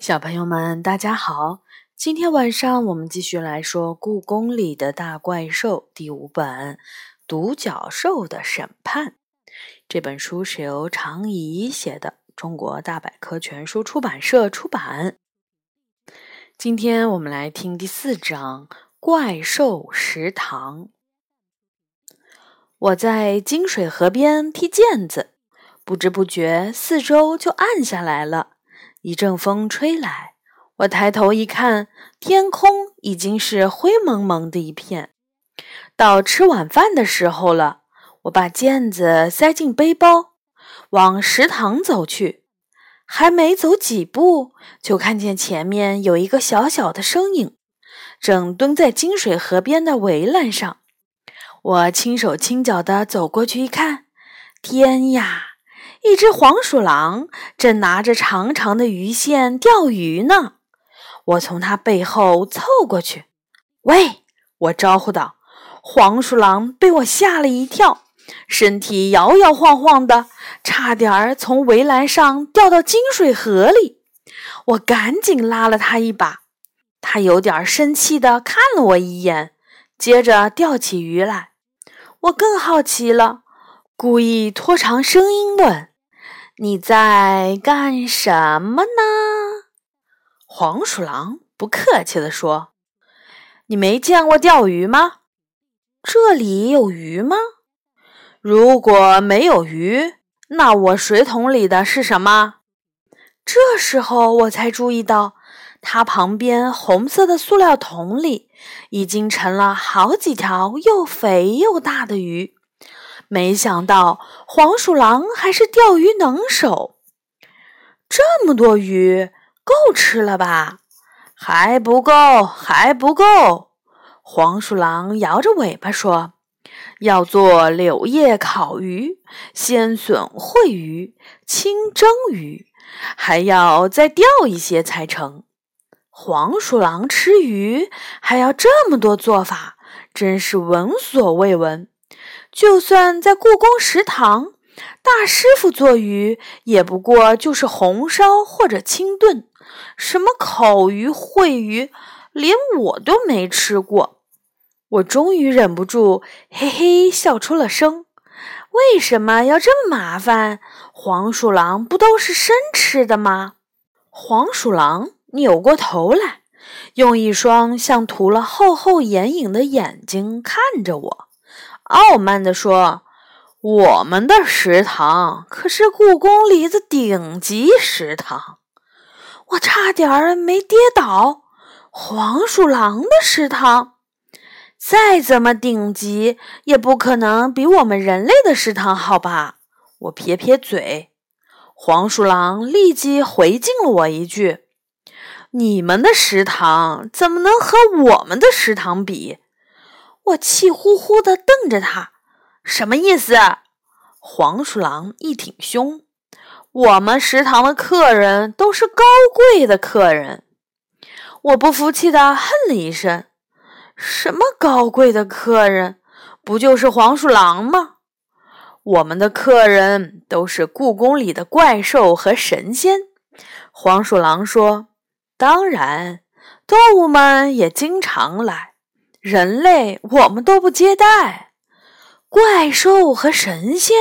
小朋友们，大家好！今天晚上我们继续来说《故宫里的大怪兽》第五本《独角兽的审判》。这本书是由常怡写的，中国大百科全书出版社出版。今天我们来听第四章《怪兽食堂》。我在金水河边踢毽子，不知不觉四周就暗下来了。一阵风吹来，我抬头一看，天空已经是灰蒙蒙的一片。到吃晚饭的时候了，我把毽子塞进背包，往食堂走去。还没走几步，就看见前面有一个小小的身影，正蹲在金水河边的围栏上。我轻手轻脚地走过去一看，天呀！一只黄鼠狼正拿着长长的鱼线钓鱼呢，我从它背后凑过去，喂！我招呼道。黄鼠狼被我吓了一跳，身体摇摇晃晃的，差点儿从围栏上掉到金水河里。我赶紧拉了它一把，它有点生气的看了我一眼，接着钓起鱼来。我更好奇了，故意拖长声音问。你在干什么呢？黄鼠狼不客气地说：“你没见过钓鱼吗？这里有鱼吗？如果没有鱼，那我水桶里的是什么？”这时候我才注意到，它旁边红色的塑料桶里已经盛了好几条又肥又大的鱼。没想到黄鼠狼还是钓鱼能手，这么多鱼够吃了吧？还不够，还不够。黄鼠狼摇着尾巴说：“要做柳叶烤鱼、鲜笋烩鱼、清蒸鱼，还要再钓一些才成。”黄鼠狼吃鱼还要这么多做法，真是闻所未闻。就算在故宫食堂，大师傅做鱼也不过就是红烧或者清炖，什么烤鱼、烩鱼，连我都没吃过。我终于忍不住嘿嘿笑出了声。为什么要这么麻烦？黄鼠狼不都是生吃的吗？黄鼠狼扭过头来，用一双像涂了厚厚眼影的眼睛看着我。傲慢地说：“我们的食堂可是故宫里的顶级食堂。”我差点儿没跌倒。黄鼠狼的食堂再怎么顶级，也不可能比我们人类的食堂好吧？我撇撇嘴。黄鼠狼立即回敬了我一句：“你们的食堂怎么能和我们的食堂比？”我气呼呼地瞪着他，什么意思？黄鼠狼一挺胸，我们食堂的客人都是高贵的客人。我不服气地哼了一声：“什么高贵的客人？不就是黄鼠狼吗？我们的客人都是故宫里的怪兽和神仙。”黄鼠狼说：“当然，动物们也经常来。”人类，我们都不接待怪兽和神仙。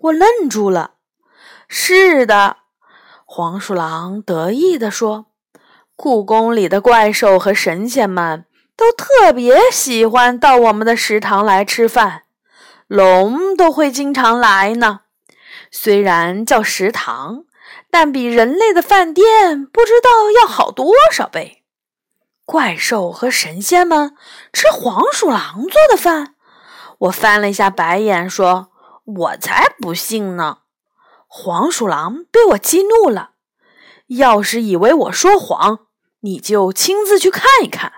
我愣住了。是的，黄鼠狼得意地说：“故宫里的怪兽和神仙们都特别喜欢到我们的食堂来吃饭，龙都会经常来呢。虽然叫食堂，但比人类的饭店不知道要好多少倍。”怪兽和神仙们吃黄鼠狼做的饭，我翻了一下白眼，说：“我才不信呢！”黄鼠狼被我激怒了。要是以为我说谎，你就亲自去看一看。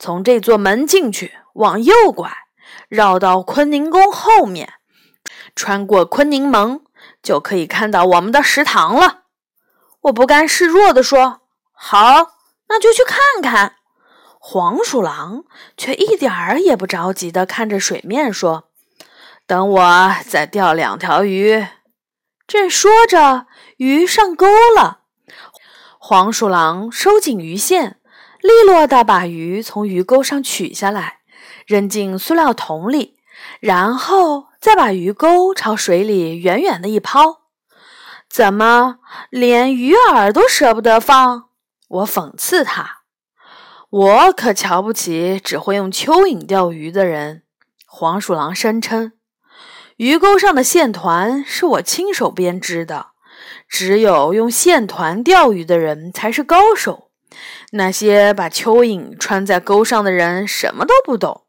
从这座门进去，往右拐，绕到坤宁宫后面，穿过坤宁门，就可以看到我们的食堂了。我不甘示弱地说：“好。”那就去看看。黄鼠狼却一点儿也不着急地看着水面，说：“等我再钓两条鱼。”正说着，鱼上钩了。黄鼠狼收紧鱼线，利落地把鱼从鱼钩上取下来，扔进塑料桶里，然后再把鱼钩朝水里远远的一抛。怎么连鱼饵都舍不得放？我讽刺他。我可瞧不起只会用蚯蚓钓鱼的人。黄鼠狼声称，鱼钩上的线团是我亲手编织的。只有用线团钓鱼的人才是高手，那些把蚯蚓穿在钩上的人什么都不懂。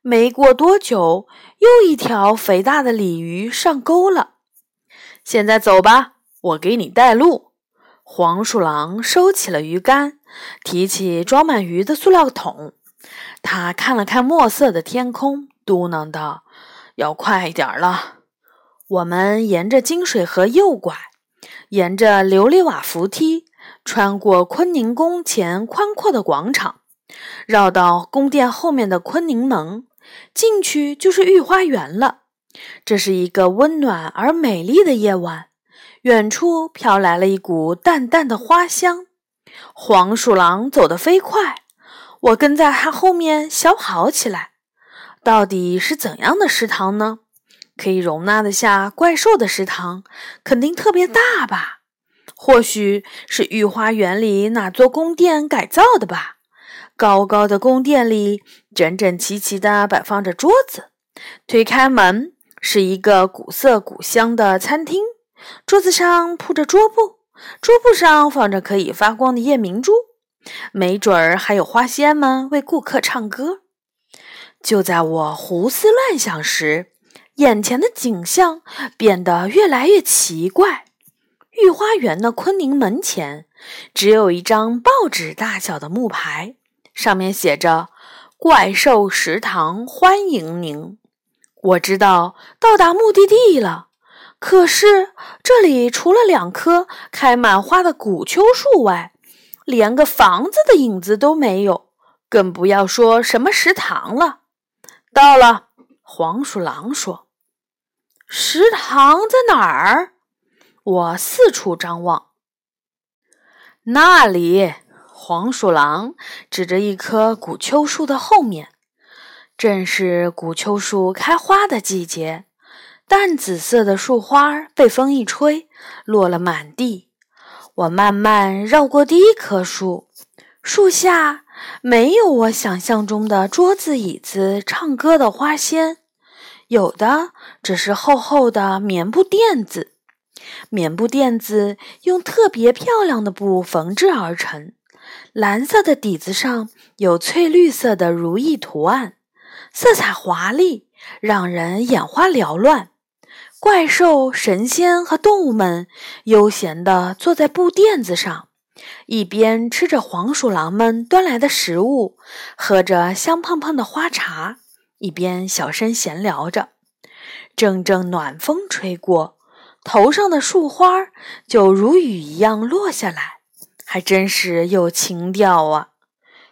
没过多久，又一条肥大的鲤鱼上钩了。现在走吧，我给你带路。黄鼠狼收起了鱼竿，提起装满鱼的塑料桶。他看了看墨色的天空，嘟囔道：“要快一点了。”我们沿着金水河右拐。沿着琉璃瓦扶梯，穿过坤宁宫前宽阔的广场，绕到宫殿后面的坤宁门，进去就是御花园了。这是一个温暖而美丽的夜晚，远处飘来了一股淡淡的花香。黄鼠狼走得飞快，我跟在它后面小跑起来。到底是怎样的食堂呢？可以容纳得下怪兽的食堂，肯定特别大吧？或许是御花园里哪座宫殿改造的吧？高高的宫殿里，整整齐齐地摆放着桌子。推开门，是一个古色古香的餐厅。桌子上铺着桌布，桌布上放着可以发光的夜明珠，没准儿还有花仙们为顾客唱歌。就在我胡思乱想时，眼前的景象变得越来越奇怪。御花园的坤宁门前，只有一张报纸大小的木牌，上面写着“怪兽食堂欢迎您”。我知道到达目的地了，可是这里除了两棵开满花的古秋树外，连个房子的影子都没有，更不要说什么食堂了。到了，黄鼠狼说。食堂在哪儿？我四处张望。那里，黄鼠狼指着一棵古秋树的后面，正是古秋树开花的季节。淡紫色的树花被风一吹，落了满地。我慢慢绕过第一棵树，树下没有我想象中的桌子、椅子、唱歌的花仙。有的只是厚厚的棉布垫子，棉布垫子用特别漂亮的布缝制而成，蓝色的底子上有翠绿色的如意图案，色彩华丽，让人眼花缭乱。怪兽、神仙和动物们悠闲地坐在布垫子上，一边吃着黄鼠狼们端来的食物，喝着香喷喷的花茶。一边小声闲聊着，阵阵暖风吹过，头上的树花就如雨一样落下来，还真是有情调啊！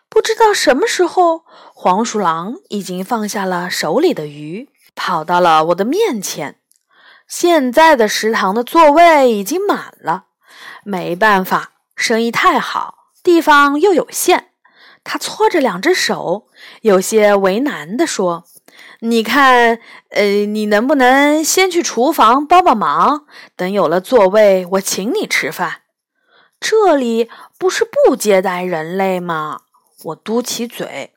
不知道什么时候，黄鼠狼已经放下了手里的鱼，跑到了我的面前。现在的食堂的座位已经满了，没办法，生意太好，地方又有限。他搓着两只手，有些为难地说：“你看，呃，你能不能先去厨房帮帮忙？等有了座位，我请你吃饭。这里不是不接待人类吗？”我嘟起嘴：“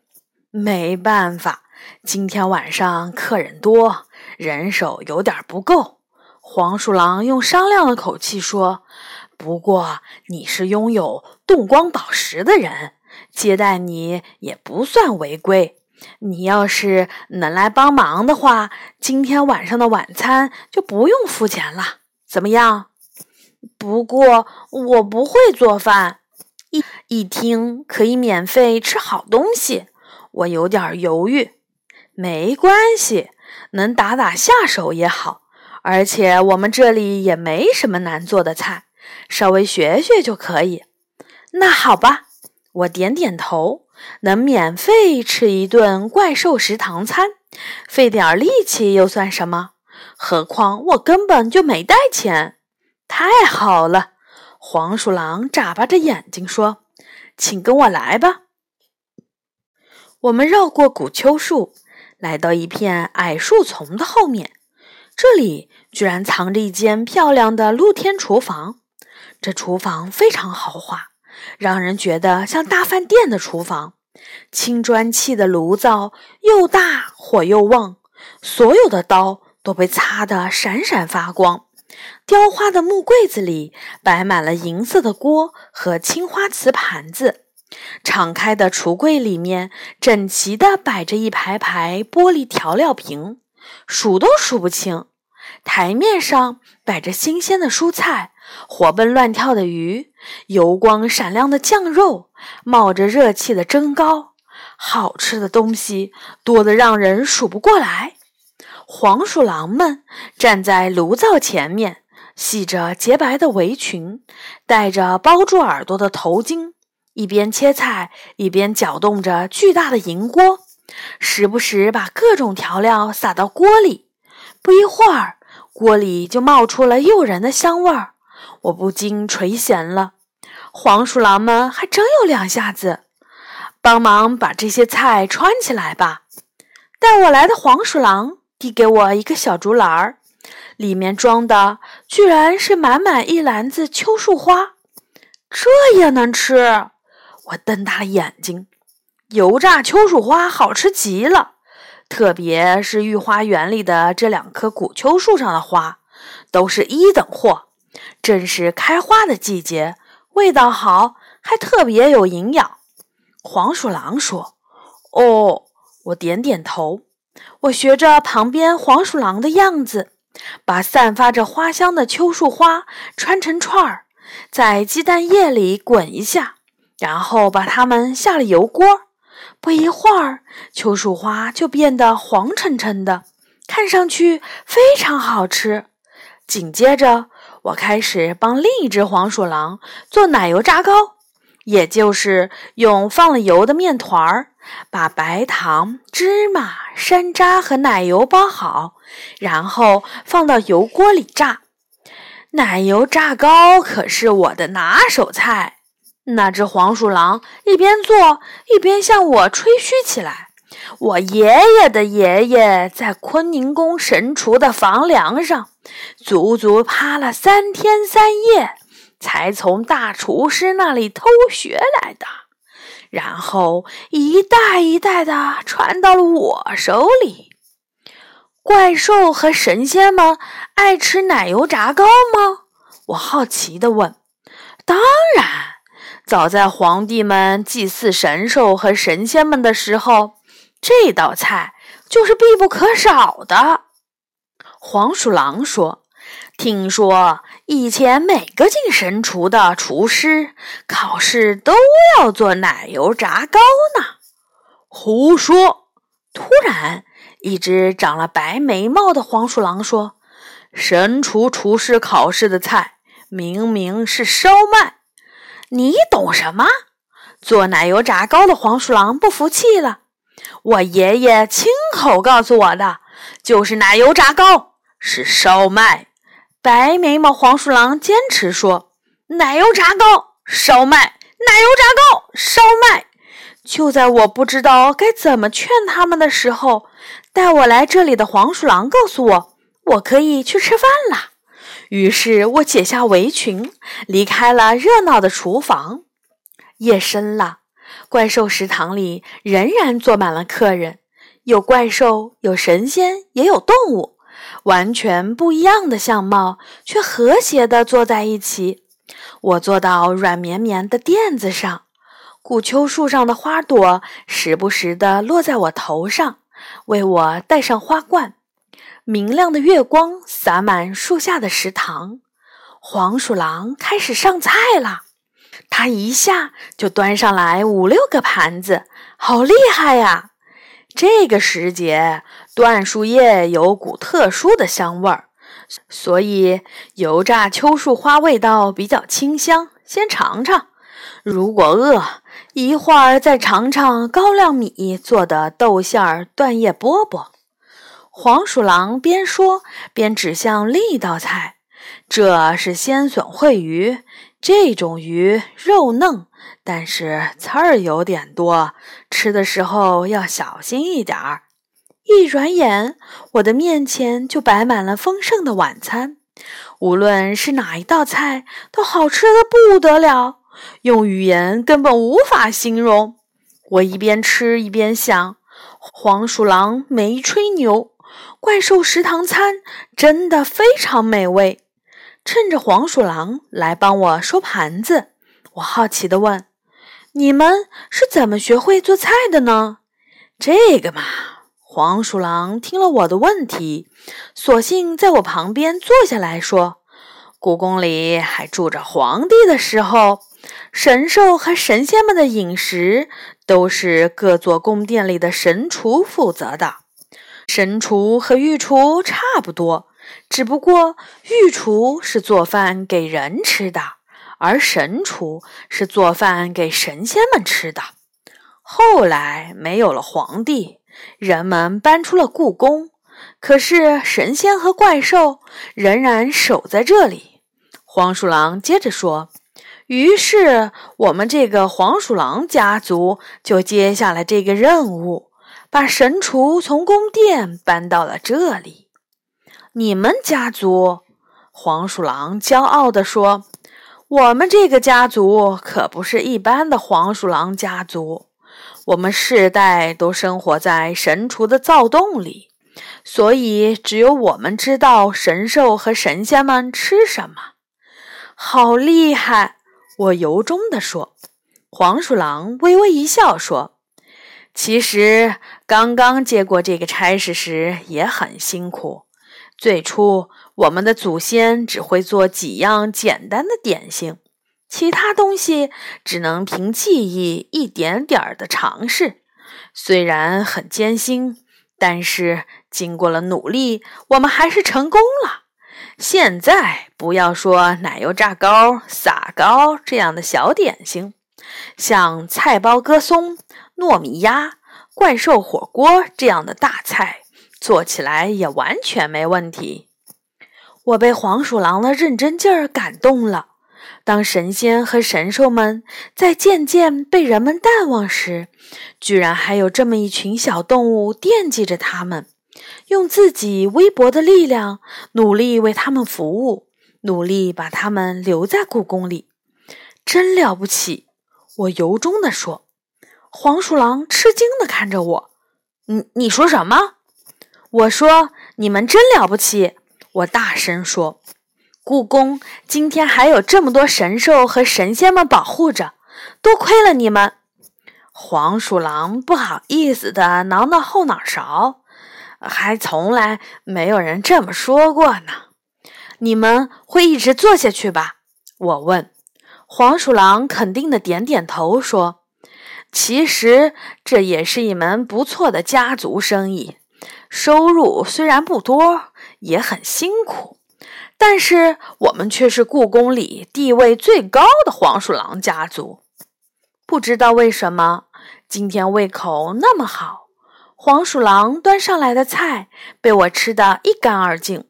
没办法，今天晚上客人多，人手有点不够。”黄鼠狼用商量的口气说：“不过你是拥有动光宝石的人。”接待你也不算违规。你要是能来帮忙的话，今天晚上的晚餐就不用付钱了，怎么样？不过我不会做饭。一一听可以免费吃好东西，我有点犹豫。没关系，能打打下手也好。而且我们这里也没什么难做的菜，稍微学学就可以。那好吧。我点点头，能免费吃一顿怪兽食堂餐，费点力气又算什么？何况我根本就没带钱。太好了！黄鼠狼眨巴着眼睛说：“请跟我来吧。”我们绕过古秋树，来到一片矮树丛的后面。这里居然藏着一间漂亮的露天厨房。这厨房非常豪华，让人觉得像大饭店的厨房。青砖砌的炉灶又大，火又旺，所有的刀都被擦得闪闪发光。雕花的木柜子里摆满了银色的锅和青花瓷盘子。敞开的橱柜里面，整齐地摆着一排排玻璃调料瓶，数都数不清。台面上摆着新鲜的蔬菜、活蹦乱跳的鱼、油光闪亮的酱肉、冒着热气的蒸糕，好吃的东西多得让人数不过来。黄鼠狼们站在炉灶前面，系着洁白的围裙，戴着包住耳朵的头巾。一边切菜，一边搅动着巨大的银锅，时不时把各种调料撒到锅里。不一会儿，锅里就冒出了诱人的香味儿，我不禁垂涎了。黄鼠狼们还真有两下子，帮忙把这些菜穿起来吧。带我来的黄鼠狼递给我一个小竹篮儿，里面装的居然是满满一篮子秋树花，这也能吃？我瞪大了眼睛，油炸秋树花好吃极了，特别是御花园里的这两棵古秋树上的花，都是一等货。正是开花的季节，味道好，还特别有营养。黄鼠狼说：“哦。”我点点头。我学着旁边黄鼠狼的样子，把散发着花香的秋树花穿成串儿，在鸡蛋液里滚一下。然后把它们下了油锅，不一会儿，秋树花就变得黄澄澄的，看上去非常好吃。紧接着，我开始帮另一只黄鼠狼做奶油炸糕，也就是用放了油的面团儿，把白糖、芝麻、山楂和奶油包好，然后放到油锅里炸。奶油炸糕可是我的拿手菜。那只黄鼠狼一边做一边向我吹嘘起来：“我爷爷的爷爷在坤宁宫神厨的房梁上，足足趴了三天三夜，才从大厨师那里偷学来的，然后一代一代的传到了我手里。”怪兽和神仙们爱吃奶油炸糕吗？我好奇地问。“当然。”早在皇帝们祭祀神兽和神仙们的时候，这道菜就是必不可少的。黄鼠狼说：“听说以前每个进神厨的厨师考试都要做奶油炸糕呢。”胡说！突然，一只长了白眉毛的黄鼠狼说：“神厨厨师考试的菜明明是烧麦。”你懂什么？做奶油炸糕的黄鼠狼不服气了。我爷爷亲口告诉我的，就是奶油炸糕是烧麦。白眉毛黄鼠狼坚持说：“奶油炸糕，烧麦，奶油炸糕，烧麦。”就在我不知道该怎么劝他们的时候，带我来这里的黄鼠狼告诉我，我可以去吃饭了。于是我解下围裙，离开了热闹的厨房。夜深了，怪兽食堂里仍然坐满了客人，有怪兽，有神仙，也有动物，完全不一样的相貌，却和谐地坐在一起。我坐到软绵绵的垫子上，古秋树上的花朵时不时地落在我头上，为我戴上花冠。明亮的月光洒满树下的食堂，黄鼠狼开始上菜了。它一下就端上来五六个盘子，好厉害呀！这个时节，椴树叶有股特殊的香味儿，所以油炸秋树花味道比较清香。先尝尝，如果饿，一会儿再尝尝高粱米做的豆馅儿断叶饽饽。黄鼠狼边说边指向另一道菜：“这是鲜笋烩鱼，这种鱼肉嫩，但是刺儿有点多，吃的时候要小心一点儿。一转眼，我的面前就摆满了丰盛的晚餐，无论是哪一道菜，都好吃的不得了，用语言根本无法形容。我一边吃一边想：黄鼠狼没吹牛，怪兽食堂餐真的非常美味。趁着黄鼠狼来帮我收盘子，我好奇地问：“你们是怎么学会做菜的呢？”这个嘛，黄鼠狼听了我的问题，索性在我旁边坐下来说：“故宫里还住着皇帝的时候，神兽和神仙们的饮食都是各座宫殿里的神厨负责的。神厨和御厨差不多。”只不过，御厨是做饭给人吃的，而神厨是做饭给神仙们吃的。后来没有了皇帝，人们搬出了故宫，可是神仙和怪兽仍然守在这里。黄鼠狼接着说：“于是我们这个黄鼠狼家族就接下了这个任务，把神厨从宫殿搬到了这里。”你们家族，黄鼠狼骄傲地说：“我们这个家族可不是一般的黄鼠狼家族，我们世代都生活在神厨的灶洞里，所以只有我们知道神兽和神仙们吃什么。”好厉害！我由衷地说。黄鼠狼微微一笑说：“其实刚刚接过这个差事时也很辛苦。”最初，我们的祖先只会做几样简单的点心，其他东西只能凭记忆一点点儿的尝试。虽然很艰辛，但是经过了努力，我们还是成功了。现在，不要说奶油炸糕、撒糕这样的小点心，像菜包鸽松、糯米鸭、怪兽火锅这样的大菜。做起来也完全没问题。我被黄鼠狼的认真劲儿感动了。当神仙和神兽们在渐渐被人们淡忘时，居然还有这么一群小动物惦记着他们，用自己微薄的力量努力为他们服务，努力把他们留在故宫里，真了不起！我由衷地说。黄鼠狼吃惊地看着我：“你你说什么？”我说：“你们真了不起！”我大声说：“故宫今天还有这么多神兽和神仙们保护着，多亏了你们。”黄鼠狼不好意思地挠挠后脑勺，还从来没有人这么说过呢。你们会一直做下去吧？我问。黄鼠狼肯定的点点头说：“其实这也是一门不错的家族生意。”收入虽然不多，也很辛苦，但是我们却是故宫里地位最高的黄鼠狼家族。不知道为什么，今天胃口那么好，黄鼠狼端上来的菜被我吃得一干二净。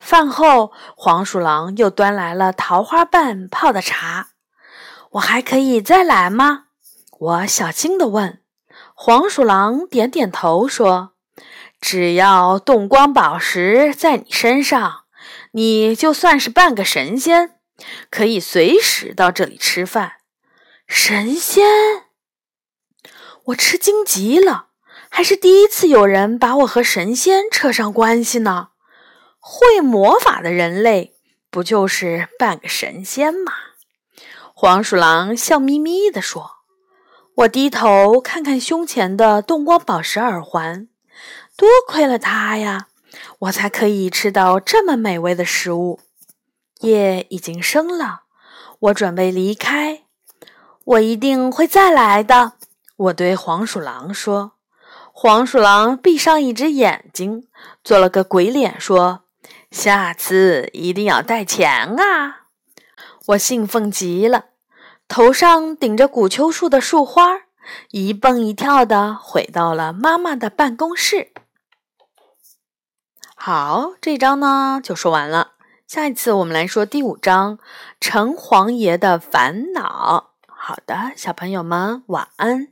饭后，黄鼠狼又端来了桃花瓣泡的茶。我还可以再来吗？我小心地问。黄鼠狼点点头说。只要动光宝石在你身上，你就算是半个神仙，可以随时到这里吃饭。神仙，我吃惊极了，还是第一次有人把我和神仙扯上关系呢。会魔法的人类不就是半个神仙吗？黄鼠狼笑眯眯地说。我低头看看胸前的动光宝石耳环。多亏了它呀，我才可以吃到这么美味的食物。夜已经深了，我准备离开。我一定会再来的，我对黄鼠狼说。黄鼠狼闭上一只眼睛，做了个鬼脸，说：“下次一定要带钱啊！”我兴奋极了，头上顶着古秋树的树花，一蹦一跳的回到了妈妈的办公室。好，这章呢就说完了。下一次我们来说第五章《城隍爷的烦恼》。好的，小朋友们晚安。